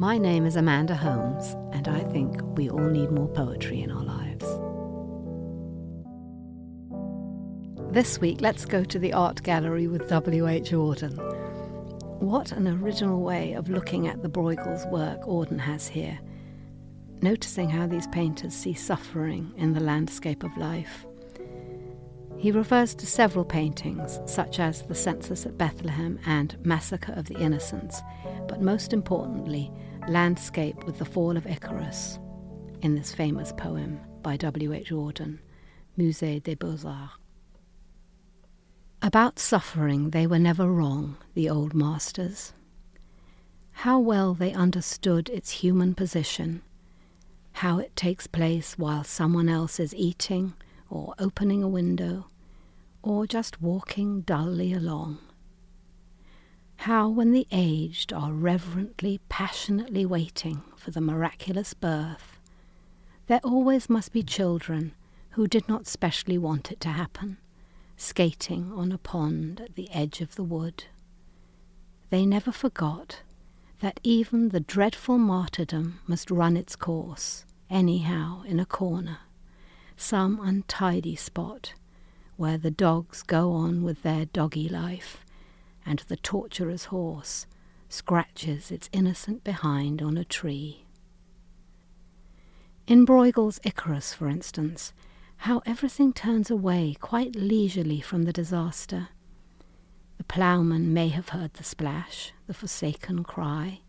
My name is Amanda Holmes, and I think we all need more poetry in our lives. This week, let's go to the art gallery with W.H. Auden. What an original way of looking at the Bruegels work Auden has here, noticing how these painters see suffering in the landscape of life. He refers to several paintings, such as The Census at Bethlehem and Massacre of the Innocents, but most importantly, landscape with the fall of Icarus in this famous poem by W.H. Auden, Musée des Beaux-Arts. About suffering, they were never wrong, the old masters. How well they understood its human position, how it takes place while someone else is eating or opening a window or just walking dully along. How, when the aged are reverently, passionately waiting for the miraculous birth, there always must be children who did not specially want it to happen, skating on a pond at the edge of the wood. They never forgot that even the dreadful martyrdom must run its course, anyhow, in a corner, some untidy spot where the dogs go on with their doggy life and the torturer's horse scratches its innocent behind on a tree. In Bruegel's Icarus, for instance, how everything turns away quite leisurely from the disaster. The ploughman may have heard the splash, the forsaken cry,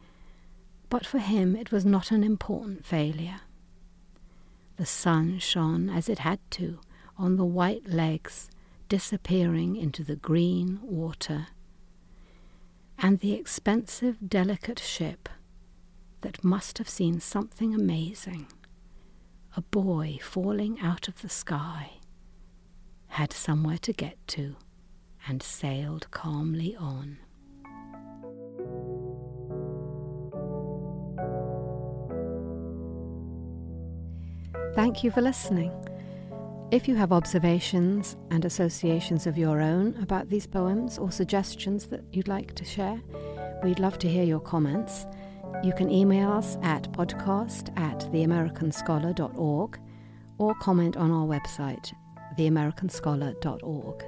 but for him it was not an important failure. The sun shone as it had to on the white legs disappearing into the green water and the expensive, delicate ship that must have seen something amazing, a boy falling out of the sky, had somewhere to get to and sailed calmly on. Thank you for listening. If you have observations and associations of your own about these poems or suggestions that you'd like to share, we'd love to hear your comments. You can email us at podcast at theamericanscholar.org or comment on our website, theamericanscholar.org.